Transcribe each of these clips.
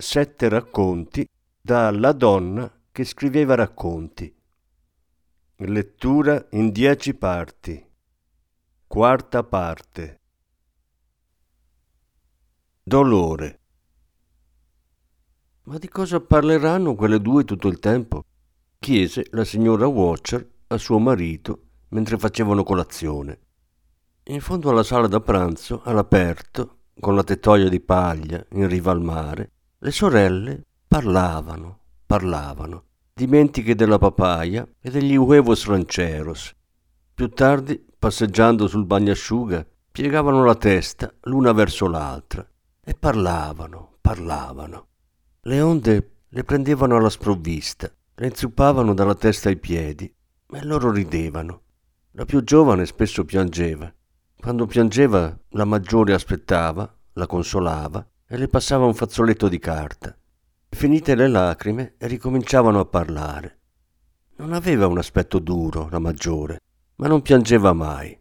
sette racconti da La donna che scriveva racconti. Lettura in dieci parti. Quarta parte. Dolore. Ma di cosa parleranno quelle due tutto il tempo? chiese la signora Watcher a suo marito mentre facevano colazione. In fondo alla sala da pranzo, all'aperto, con la tettoia di paglia in riva al mare, le sorelle parlavano, parlavano, dimentiche della papaya e degli huevos rancheros. Più tardi, passeggiando sul bagnasciuga, piegavano la testa l'una verso l'altra e parlavano, parlavano. Le onde le prendevano alla sprovvista, le inzuppavano dalla testa ai piedi e loro ridevano. La più giovane spesso piangeva. Quando piangeva, la maggiore aspettava, la consolava e le passava un fazzoletto di carta. Finite le lacrime, ricominciavano a parlare. Non aveva un aspetto duro, la maggiore, ma non piangeva mai.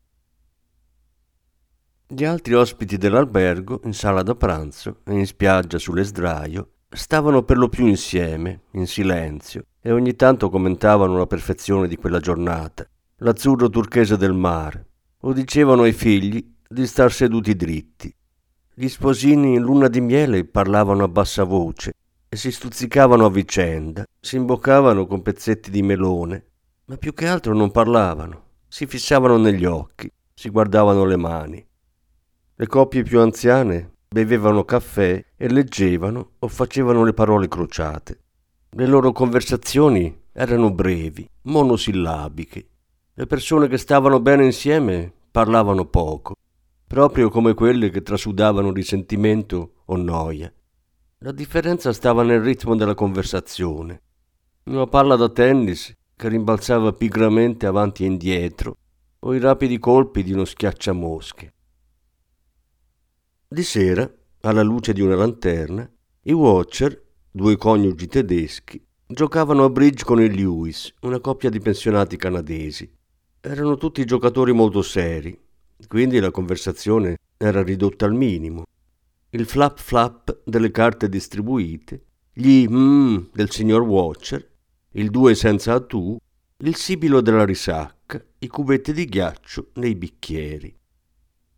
Gli altri ospiti dell'albergo, in sala da pranzo e in spiaggia sulle sdraio, stavano per lo più insieme, in silenzio, e ogni tanto commentavano la perfezione di quella giornata, l'azzurro turchese del mare, o dicevano ai figli di star seduti dritti, gli sposini in luna di miele parlavano a bassa voce e si stuzzicavano a vicenda, si imboccavano con pezzetti di melone, ma più che altro non parlavano, si fissavano negli occhi, si guardavano le mani. Le coppie più anziane bevevano caffè e leggevano o facevano le parole crociate. Le loro conversazioni erano brevi, monosillabiche. Le persone che stavano bene insieme parlavano poco proprio come quelle che trasudavano risentimento o noia. La differenza stava nel ritmo della conversazione. Una palla da tennis che rimbalzava pigramente avanti e indietro, o i rapidi colpi di uno schiacciamosche. Di sera, alla luce di una lanterna, i Watcher, due coniugi tedeschi, giocavano a bridge con il Lewis, una coppia di pensionati canadesi. Erano tutti giocatori molto seri, quindi la conversazione era ridotta al minimo. Il flap flap delle carte distribuite, gli mmm del signor Watcher, il due senza tu, il sibilo della risacca, i cubetti di ghiaccio nei bicchieri.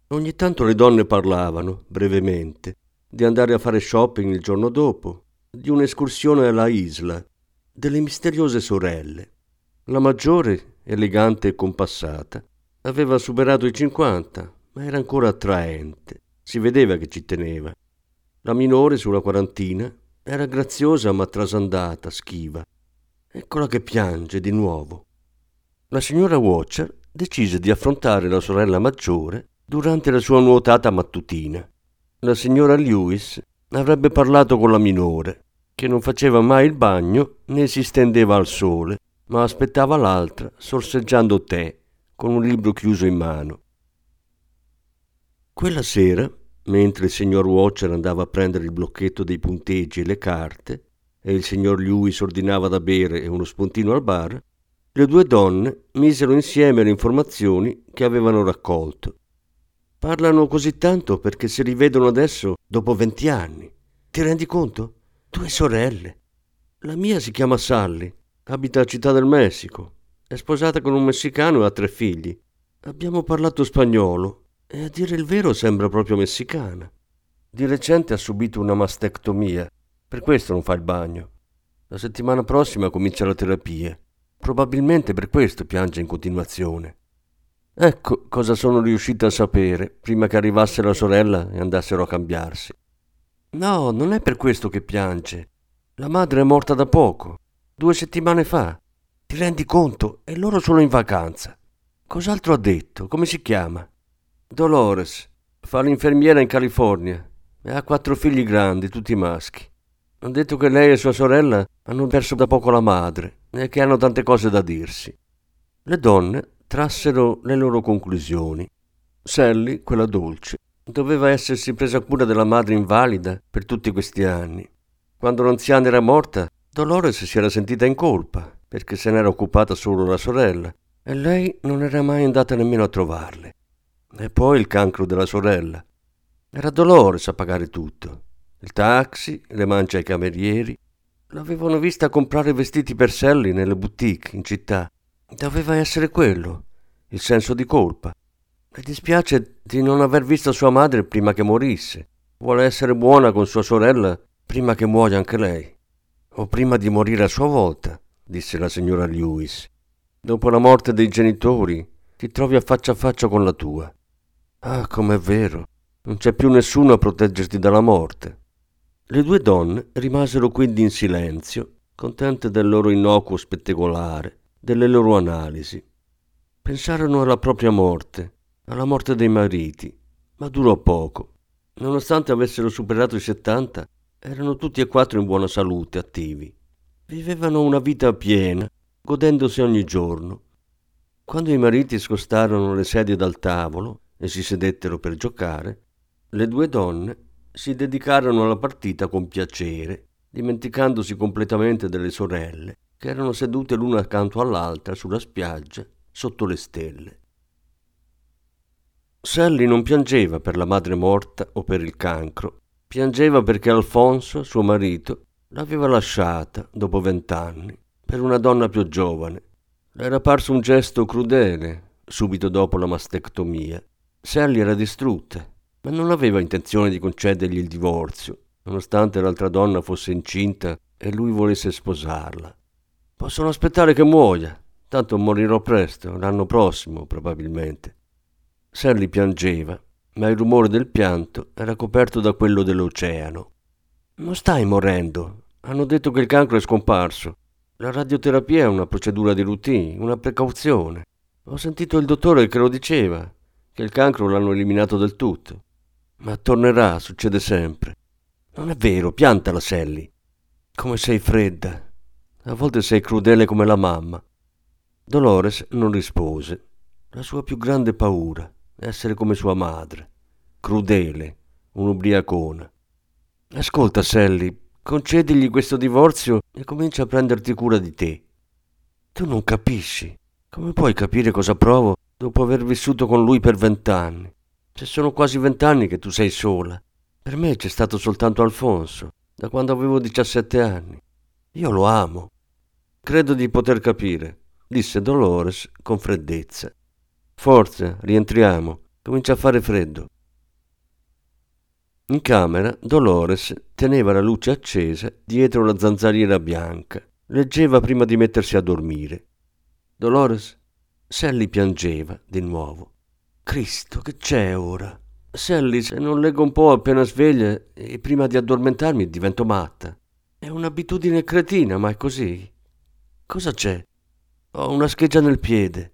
Ogni tanto le donne parlavano, brevemente, di andare a fare shopping il giorno dopo, di un'escursione alla isla, delle misteriose sorelle. La maggiore, elegante e compassata, Aveva superato i 50, ma era ancora attraente. Si vedeva che ci teneva. La minore, sulla quarantina, era graziosa ma trasandata, schiva. Eccola che piange di nuovo. La signora Watcher decise di affrontare la sorella maggiore durante la sua nuotata mattutina. La signora Lewis avrebbe parlato con la minore, che non faceva mai il bagno né si stendeva al sole, ma aspettava l'altra sorseggiando tè con un libro chiuso in mano. Quella sera, mentre il signor Watcher andava a prendere il blocchetto dei punteggi e le carte, e il signor Lewis ordinava da bere e uno spuntino al bar, le due donne misero insieme le informazioni che avevano raccolto. Parlano così tanto perché si rivedono adesso dopo venti anni. Ti rendi conto? Due sorelle. La mia si chiama Sally, abita a Città del Messico è sposata con un messicano e ha tre figli. Abbiamo parlato spagnolo e a dire il vero sembra proprio messicana. Di recente ha subito una mastectomia, per questo non fa il bagno. La settimana prossima comincia la terapia. Probabilmente per questo piange in continuazione. Ecco cosa sono riuscita a sapere prima che arrivasse la sorella e andassero a cambiarsi. No, non è per questo che piange. La madre è morta da poco, due settimane fa. Ti rendi conto? E loro sono in vacanza. Cos'altro ha detto? Come si chiama? Dolores. Fa l'infermiera in California e ha quattro figli grandi, tutti maschi. Ha detto che lei e sua sorella hanno perso da poco la madre e che hanno tante cose da dirsi. Le donne trassero le loro conclusioni. Sally, quella dolce, doveva essersi presa cura della madre invalida per tutti questi anni. Quando l'anziana era morta, Dolores si era sentita in colpa perché se n'era occupata solo la sorella e lei non era mai andata nemmeno a trovarle. E poi il cancro della sorella. Era Dolores a pagare tutto. Il taxi, le mance ai camerieri. L'avevano vista comprare vestiti per Sally nelle boutique in città. Doveva essere quello, il senso di colpa. Le dispiace di non aver visto sua madre prima che morisse. Vuole essere buona con sua sorella prima che muoia anche lei. O prima di morire a sua volta, disse la signora Lewis. Dopo la morte dei genitori, ti trovi a faccia a faccia con la tua. Ah, com'è vero. Non c'è più nessuno a proteggerti dalla morte. Le due donne rimasero quindi in silenzio, contente del loro innocuo spettacolare, delle loro analisi. Pensarono alla propria morte, alla morte dei mariti, ma durò poco. Nonostante avessero superato i settanta, erano tutti e quattro in buona salute, attivi. Vivevano una vita piena, godendosi ogni giorno. Quando i mariti scostarono le sedie dal tavolo e si sedettero per giocare, le due donne si dedicarono alla partita con piacere, dimenticandosi completamente delle sorelle, che erano sedute l'una accanto all'altra sulla spiaggia sotto le stelle. Sally non piangeva per la madre morta o per il cancro, piangeva perché Alfonso, suo marito, l'aveva lasciata dopo vent'anni per una donna più giovane. Le era parso un gesto crudele subito dopo la mastectomia. Sally era distrutta, ma non aveva intenzione di concedergli il divorzio, nonostante l'altra donna fosse incinta e lui volesse sposarla. Possono aspettare che muoia, Tanto morirò presto, l'anno prossimo probabilmente. Sally piangeva, ma il rumore del pianto era coperto da quello dell'oceano. Non stai morendo. Hanno detto che il cancro è scomparso. La radioterapia è una procedura di routine, una precauzione. Ho sentito il dottore che lo diceva, che il cancro l'hanno eliminato del tutto. Ma tornerà, succede sempre. Non è vero, piantala, Sally. Come sei fredda. A volte sei crudele come la mamma. Dolores non rispose. La sua più grande paura essere come sua madre, crudele, un'ubriacona. Ascolta, Sally, concedigli questo divorzio e comincia a prenderti cura di te. Tu non capisci. Come puoi capire cosa provo dopo aver vissuto con lui per vent'anni? Se sono quasi vent'anni che tu sei sola. Per me c'è stato soltanto Alfonso, da quando avevo 17 anni. Io lo amo. Credo di poter capire disse Dolores con freddezza. Forza, rientriamo. Comincia a fare freddo. In camera Dolores teneva la luce accesa dietro la zanzariera bianca. Leggeva prima di mettersi a dormire. Dolores, Sally piangeva di nuovo. Cristo, che c'è ora? Sally, se non leggo un po' appena sveglia e prima di addormentarmi divento matta. È un'abitudine cretina, ma è così. Cosa c'è? Ho una scheggia nel piede.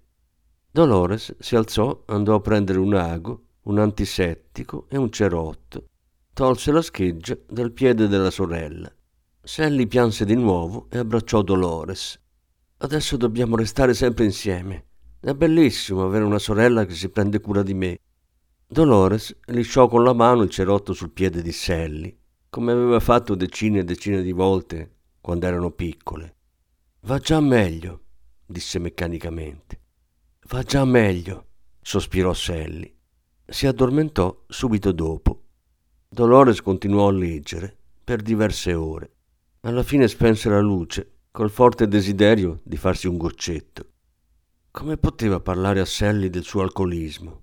Dolores si alzò, andò a prendere un ago, un antisettico e un cerotto. Tolse la scheggia dal piede della sorella. Sally pianse di nuovo e abbracciò Dolores. Adesso dobbiamo restare sempre insieme. È bellissimo avere una sorella che si prende cura di me. Dolores lisciò con la mano il cerotto sul piede di Sally, come aveva fatto decine e decine di volte quando erano piccole. Va già meglio, disse meccanicamente. Va già meglio, sospirò Sally. Si addormentò subito dopo. Dolores continuò a leggere per diverse ore. Alla fine spense la luce col forte desiderio di farsi un goccetto. Come poteva parlare a Sally del suo alcolismo?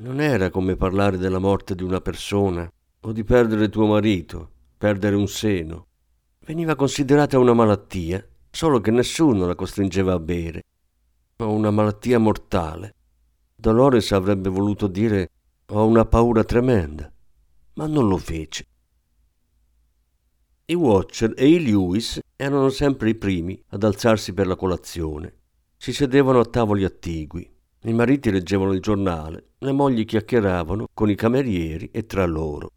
Non era come parlare della morte di una persona o di perdere tuo marito, perdere un seno. Veniva considerata una malattia solo che nessuno la costringeva a bere. Ho una malattia mortale. Dolores avrebbe voluto dire ho una paura tremenda, ma non lo fece. I Watcher e i Lewis erano sempre i primi ad alzarsi per la colazione. Si sedevano a tavoli attigui. I mariti leggevano il giornale, le mogli chiacchieravano con i camerieri e tra loro.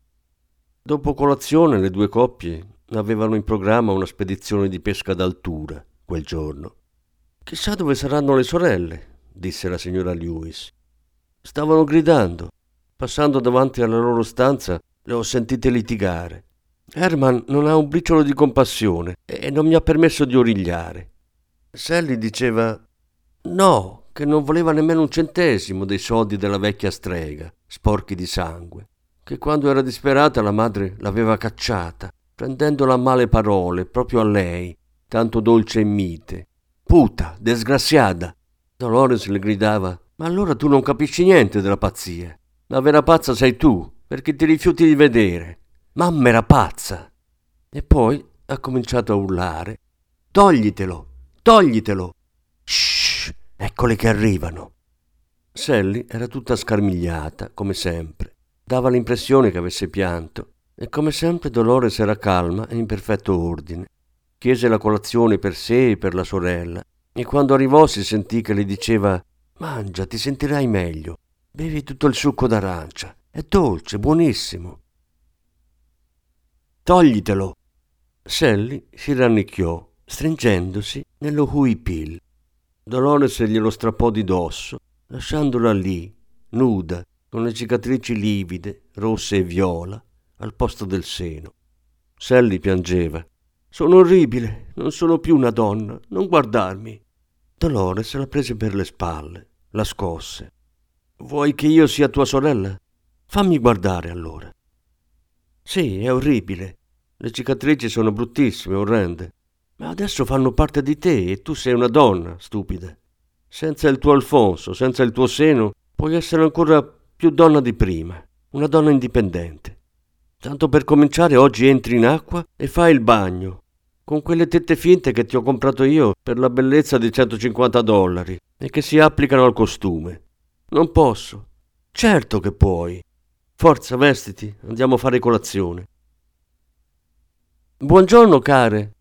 Dopo colazione le due coppie avevano in programma una spedizione di pesca d'altura quel giorno. Chissà dove saranno le sorelle, disse la signora Lewis. Stavano gridando. Passando davanti alla loro stanza le ho sentite litigare. Herman non ha un briciolo di compassione e non mi ha permesso di origliare. Sally diceva no, che non voleva nemmeno un centesimo dei soldi della vecchia strega, sporchi di sangue, che quando era disperata la madre l'aveva cacciata, prendendola a male parole proprio a lei, tanto dolce e mite. Puta, disgraziata! Dolores le gridava, ma allora tu non capisci niente della pazzia. La vera pazza sei tu, perché ti rifiuti di vedere. Mamma era pazza. E poi ha cominciato a urlare. Toglitelo, toglitelo. Shh, eccole che arrivano. Sally era tutta scarmigliata, come sempre. Dava l'impressione che avesse pianto. E come sempre Dolores era calma e in perfetto ordine. Chiese la colazione per sé e per la sorella. E quando arrivò si sentì che le diceva Mangia, ti sentirai meglio. Bevi tutto il succo d'arancia. È dolce, buonissimo. Toglitelo. Sally si rannicchiò, stringendosi nello huipil. Dolores glielo strappò di dosso, lasciandola lì, nuda, con le cicatrici livide, rosse e viola, al posto del seno. Sally piangeva. Sono orribile, non sono più una donna, non guardarmi. Dolores la prese per le spalle, la scosse. Vuoi che io sia tua sorella? Fammi guardare allora. Sì, è orribile. Le cicatrici sono bruttissime, orrende. Ma adesso fanno parte di te e tu sei una donna, stupida. Senza il tuo Alfonso, senza il tuo seno, puoi essere ancora più donna di prima, una donna indipendente. Tanto per cominciare, oggi entri in acqua e fai il bagno, con quelle tette finte che ti ho comprato io per la bellezza di 150 dollari e che si applicano al costume. Non posso. Certo che puoi. Forza, vestiti, andiamo a fare colazione. Buongiorno, care,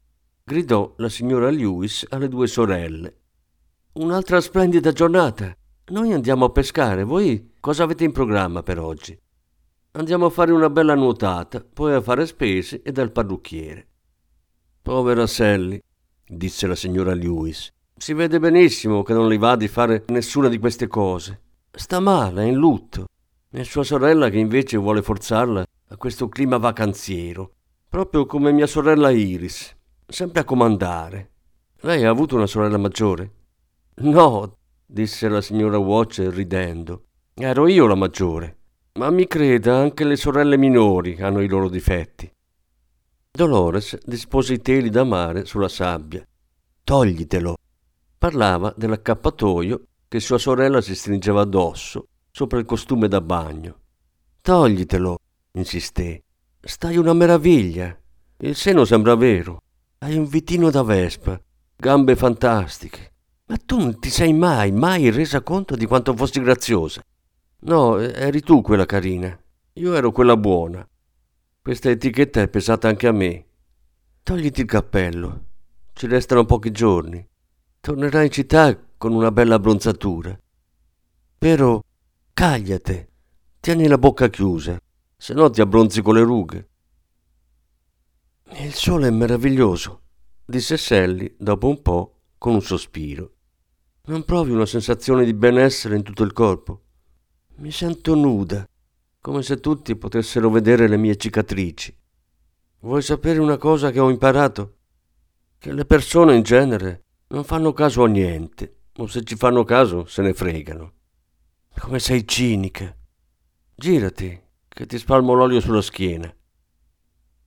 gridò la signora Lewis alle due sorelle. Un'altra splendida giornata. Noi andiamo a pescare, voi cosa avete in programma per oggi? Andiamo a fare una bella nuotata, poi a fare spese e dal parrucchiere. Povera Sally, disse la signora Lewis. Si vede benissimo che non le va di fare nessuna di queste cose. Sta male, è in lutto. E sua sorella che invece vuole forzarla a questo clima vacanziero, proprio come mia sorella Iris, sempre a comandare. Lei ha avuto una sorella maggiore? No, disse la signora Watcher ridendo. Ero io la maggiore. Ma mi creda, anche le sorelle minori hanno i loro difetti. Dolores dispose i teli da mare sulla sabbia. Toglitelo. Parlava dell'accappatoio che sua sorella si stringeva addosso sopra il costume da bagno. Toglitelo, insisté. Stai una meraviglia. Il seno sembra vero. Hai un vitino da vespa, gambe fantastiche. Ma tu non ti sei mai, mai resa conto di quanto fossi graziosa. No, eri tu quella carina. Io ero quella buona. Questa etichetta è pesata anche a me. Togliti il cappello. Ci restano pochi giorni. Tornerai in città con una bella abbronzatura. Però Cagliate, tieni la bocca chiusa, se no ti abbronzi con le rughe. Il sole è meraviglioso, disse Sally dopo un po' con un sospiro. Non provi una sensazione di benessere in tutto il corpo? Mi sento nuda, come se tutti potessero vedere le mie cicatrici. Vuoi sapere una cosa che ho imparato? Che le persone in genere non fanno caso a niente, o se ci fanno caso se ne fregano. Come sei cinica. Girati, che ti spalmo l'olio sulla schiena.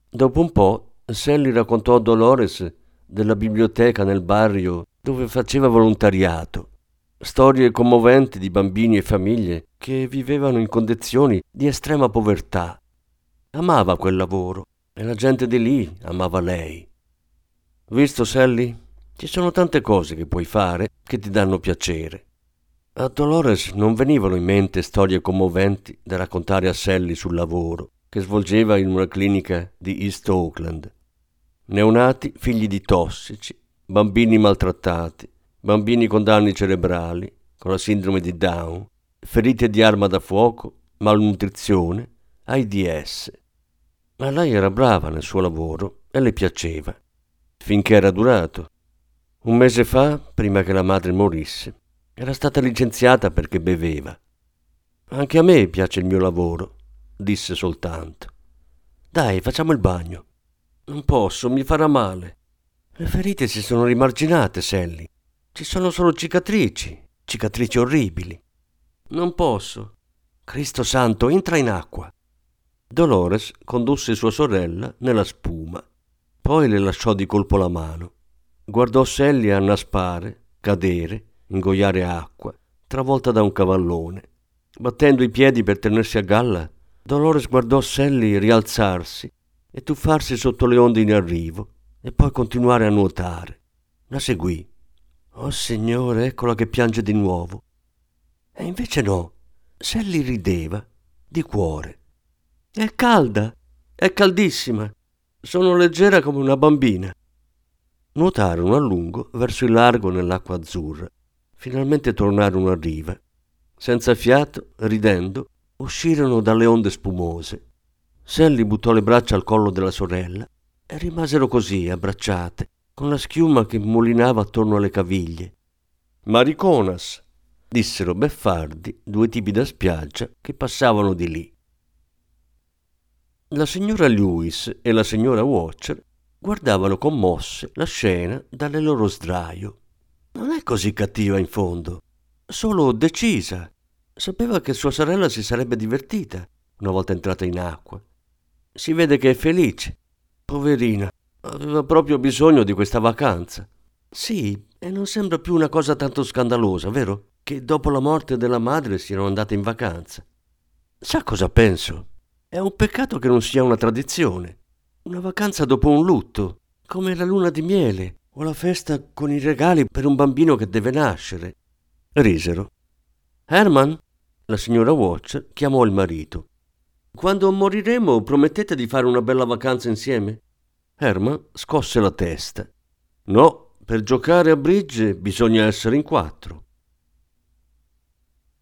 Dopo un po', Sally raccontò a Dolores della biblioteca nel barrio dove faceva volontariato. Storie commoventi di bambini e famiglie che vivevano in condizioni di estrema povertà. Amava quel lavoro e la gente di lì amava lei. Visto, Sally? Ci sono tante cose che puoi fare che ti danno piacere. A Dolores non venivano in mente storie commoventi da raccontare a Sally sul lavoro che svolgeva in una clinica di East Oakland. Neonati figli di tossici, bambini maltrattati, bambini con danni cerebrali, con la sindrome di Down, ferite di arma da fuoco, malnutrizione, AIDS. Ma lei era brava nel suo lavoro e le piaceva, finché era durato. Un mese fa, prima che la madre morisse, era stata licenziata perché beveva. Anche a me piace il mio lavoro, disse soltanto. Dai, facciamo il bagno. Non posso, mi farà male. Le ferite si sono rimarginate, Sally. Ci sono solo cicatrici, cicatrici orribili. Non posso. Cristo santo, entra in acqua. Dolores condusse sua sorella nella spuma, poi le lasciò di colpo la mano. Guardò Sally annaspare, cadere, ingoiare acqua, travolta da un cavallone. Battendo i piedi per tenersi a galla, Dolores guardò Sally rialzarsi e tuffarsi sotto le onde in arrivo e poi continuare a nuotare. La seguì. Oh Signore, eccola che piange di nuovo. E invece no, Sally rideva, di cuore. È calda, è caldissima. Sono leggera come una bambina. Nuotarono a lungo verso il largo nell'acqua azzurra. Finalmente tornarono a riva. Senza fiato, ridendo, uscirono dalle onde spumose. Sally buttò le braccia al collo della sorella e rimasero così, abbracciate, con la schiuma che mulinava attorno alle caviglie. Mariconas, dissero beffardi due tipi da spiaggia che passavano di lì. La signora Lewis e la signora Watcher guardavano commosse la scena dalle loro sdraio. Non è così cattiva in fondo, solo decisa. Sapeva che sua sorella si sarebbe divertita una volta entrata in acqua. Si vede che è felice. Poverina, aveva proprio bisogno di questa vacanza. Sì, e non sembra più una cosa tanto scandalosa, vero? Che dopo la morte della madre siano andate in vacanza. Sa cosa penso? È un peccato che non sia una tradizione. Una vacanza dopo un lutto, come la luna di miele o la festa con i regali per un bambino che deve nascere. Risero. Herman, la signora Watch chiamò il marito. Quando moriremo promettete di fare una bella vacanza insieme? Herman scosse la testa. No, per giocare a bridge bisogna essere in quattro.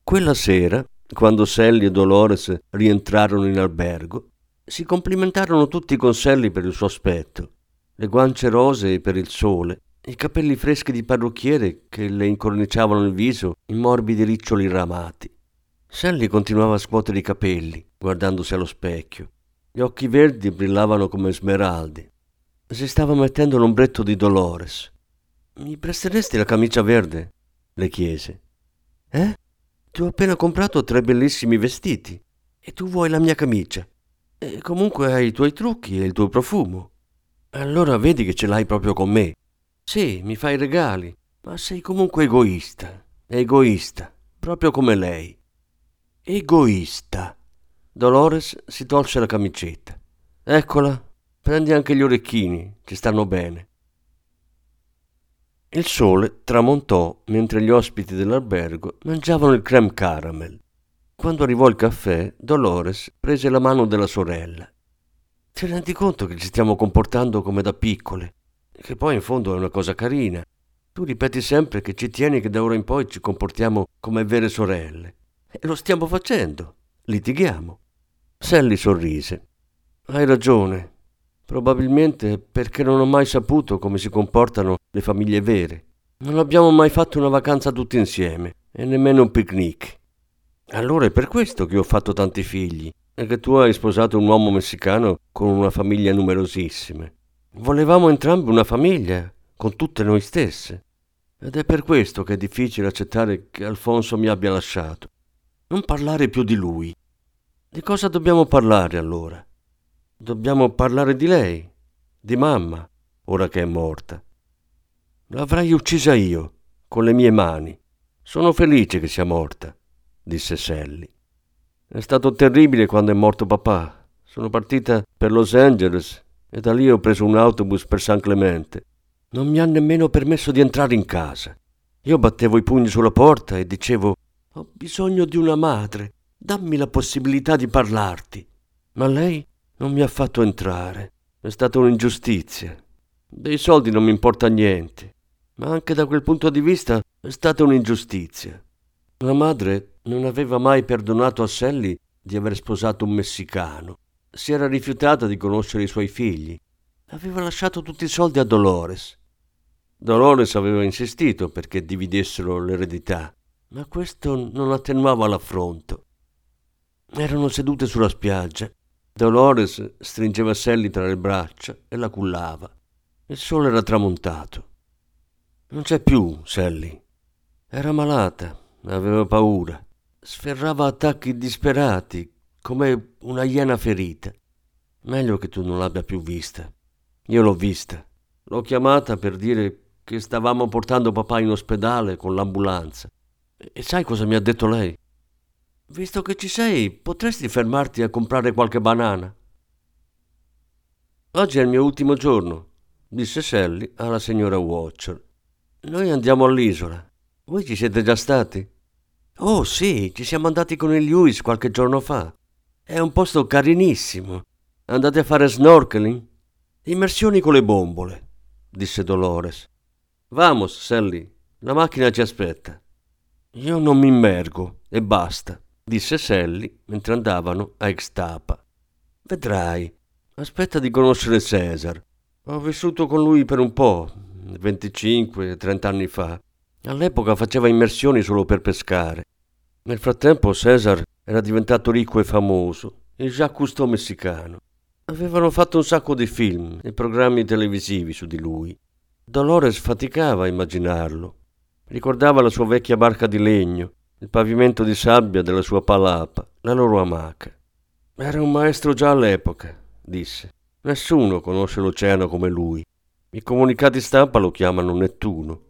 Quella sera quando Sally e Dolores rientrarono in albergo, si complimentarono tutti con Sally per il suo aspetto, le guance rosee per il sole, i capelli freschi di parrucchiere che le incorniciavano il viso in morbidi riccioli ramati. Sally continuava a scuotere i capelli, guardandosi allo specchio. Gli occhi verdi brillavano come smeraldi. Si stava mettendo l'ombretto di Dolores. Mi presteresti la camicia verde? le chiese. Eh? Ti ho appena comprato tre bellissimi vestiti e tu vuoi la mia camicia. E comunque hai i tuoi trucchi e il tuo profumo. Allora vedi che ce l'hai proprio con me. Sì, mi fai regali, ma sei comunque egoista. Egoista, proprio come lei. Egoista. Dolores si tolse la camicetta. Eccola, prendi anche gli orecchini, ci stanno bene. Il sole tramontò mentre gli ospiti dell'albergo mangiavano il creme caramel. Quando arrivò il caffè, Dolores prese la mano della sorella. Ti rendi conto che ci stiamo comportando come da piccole? Che poi in fondo è una cosa carina. Tu ripeti sempre che ci tieni che da ora in poi ci comportiamo come vere sorelle. E lo stiamo facendo. Litighiamo. Sally sorrise. Hai ragione. Probabilmente perché non ho mai saputo come si comportano le famiglie vere. Non abbiamo mai fatto una vacanza tutti insieme e nemmeno un picnic. Allora è per questo che ho fatto tanti figli e che tu hai sposato un uomo messicano con una famiglia numerosissima. Volevamo entrambi una famiglia, con tutte noi stesse. Ed è per questo che è difficile accettare che Alfonso mi abbia lasciato. Non parlare più di lui. Di cosa dobbiamo parlare allora? Dobbiamo parlare di lei, di mamma, ora che è morta. L'avrei uccisa io, con le mie mani. Sono felice che sia morta, disse Sally. È stato terribile quando è morto papà. Sono partita per Los Angeles e da lì ho preso un autobus per San Clemente. Non mi ha nemmeno permesso di entrare in casa. Io battevo i pugni sulla porta e dicevo: Ho bisogno di una madre, dammi la possibilità di parlarti. Ma lei non mi ha fatto entrare. È stata un'ingiustizia. Dei soldi non mi importa niente, ma anche da quel punto di vista è stata un'ingiustizia. La madre non aveva mai perdonato a Sally di aver sposato un messicano. Si era rifiutata di conoscere i suoi figli. Aveva lasciato tutti i soldi a Dolores. Dolores aveva insistito perché dividessero l'eredità, ma questo non attenuava l'affronto. Erano sedute sulla spiaggia. Dolores stringeva Sally tra le braccia e la cullava. Il sole era tramontato. Non c'è più, Sally. Era malata, aveva paura. Sferrava attacchi disperati, come una iena ferita. Meglio che tu non l'abbia più vista. Io l'ho vista. L'ho chiamata per dire che stavamo portando papà in ospedale con l'ambulanza. E sai cosa mi ha detto lei? Visto che ci sei, potresti fermarti a comprare qualche banana? Oggi è il mio ultimo giorno, disse Sally alla signora Watcher. Noi andiamo all'isola. Voi ci siete già stati? Oh sì, ci siamo andati con il Lewis qualche giorno fa. È un posto carinissimo. Andate a fare snorkeling? Immersioni con le bombole, disse Dolores. Vamos, Sally, la macchina ci aspetta. Io non mi immergo e basta, disse Sally mentre andavano a Extapa. Vedrai, aspetta di conoscere Cesar. Ho vissuto con lui per un po', 25-30 anni fa. All'epoca faceva immersioni solo per pescare. Nel frattempo Cesar era diventato ricco e famoso, il Jacques Cousteau messicano. Avevano fatto un sacco di film e programmi televisivi su di lui. Dolores faticava a immaginarlo. Ricordava la sua vecchia barca di legno, il pavimento di sabbia della sua palapa, la loro amaca. Era un maestro già all'epoca, disse. Nessuno conosce l'oceano come lui. I comunicati stampa lo chiamano Nettuno.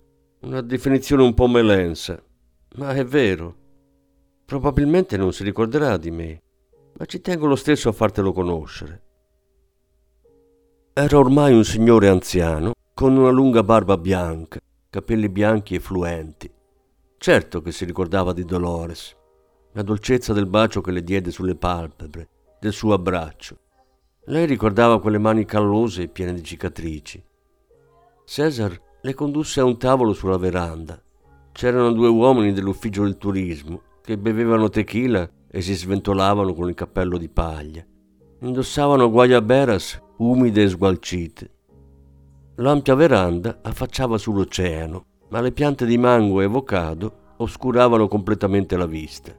Una definizione un po' melensa, ma è vero. Probabilmente non si ricorderà di me, ma ci tengo lo stesso a fartelo conoscere. Era ormai un signore anziano con una lunga barba bianca, capelli bianchi e fluenti. Certo che si ricordava di Dolores, la dolcezza del bacio che le diede sulle palpebre, del suo abbraccio. Lei ricordava quelle mani callose e piene di cicatrici. Cesar le condusse a un tavolo sulla veranda. C'erano due uomini dell'ufficio del turismo che bevevano tequila e si sventolavano con il cappello di paglia. Indossavano guayaberas umide e sgualcite. L'ampia veranda affacciava sull'oceano, ma le piante di mango e avocado oscuravano completamente la vista.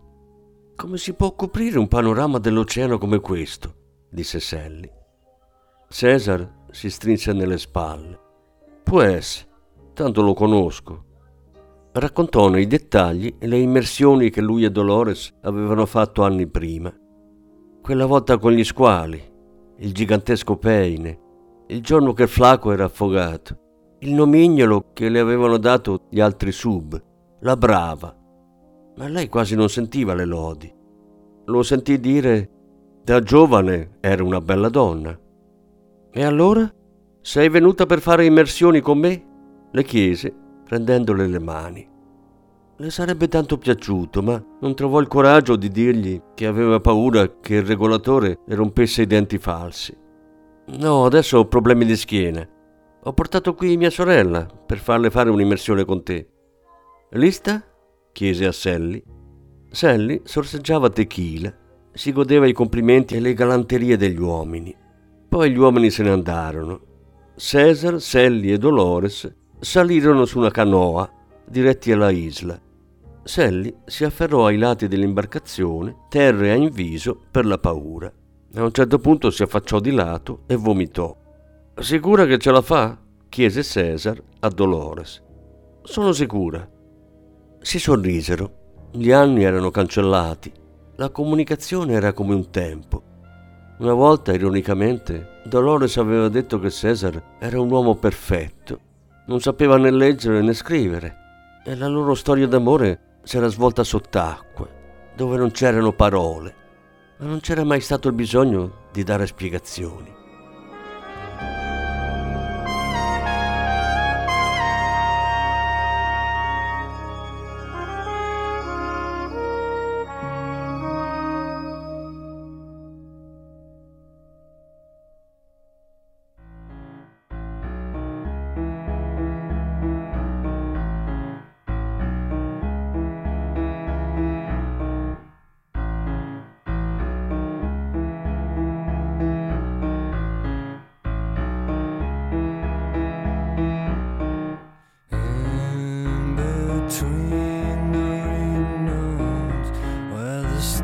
Come si può coprire un panorama dell'oceano come questo? disse Sally. Cesar si strinse nelle spalle. Può essere, tanto lo conosco. Raccontò nei dettagli le immersioni che lui e Dolores avevano fatto anni prima. Quella volta con gli squali, il gigantesco peine, il giorno che flaco era affogato, il nomignolo che le avevano dato gli altri sub, la brava. Ma lei quasi non sentiva le lodi. Lo sentì dire da giovane era una bella donna. E allora? Sei venuta per fare immersioni con me? le chiese, prendendole le mani. Le sarebbe tanto piaciuto, ma non trovò il coraggio di dirgli che aveva paura che il regolatore le rompesse i denti falsi. No, adesso ho problemi di schiena. Ho portato qui mia sorella per farle fare un'immersione con te. Lista? chiese a Sally. Sally sorseggiava tequila, si godeva i complimenti e le galanterie degli uomini. Poi gli uomini se ne andarono. Cesar, Sally e Dolores salirono su una canoa diretti alla isla. Sally si afferrò ai lati dell'imbarcazione, terrea in viso per la paura. A un certo punto si affacciò di lato e vomitò. Sicura che ce la fa? chiese Cesar a Dolores. Sono sicura. Si sorrisero. Gli anni erano cancellati. La comunicazione era come un tempo. Una volta, ironicamente, Dolores aveva detto che Cesar era un uomo perfetto. Non sapeva né leggere né scrivere. E la loro storia d'amore s'era svolta sott'acqua, dove non c'erano parole ma non c'era mai stato il bisogno di dare spiegazioni.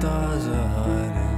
stars are hiding.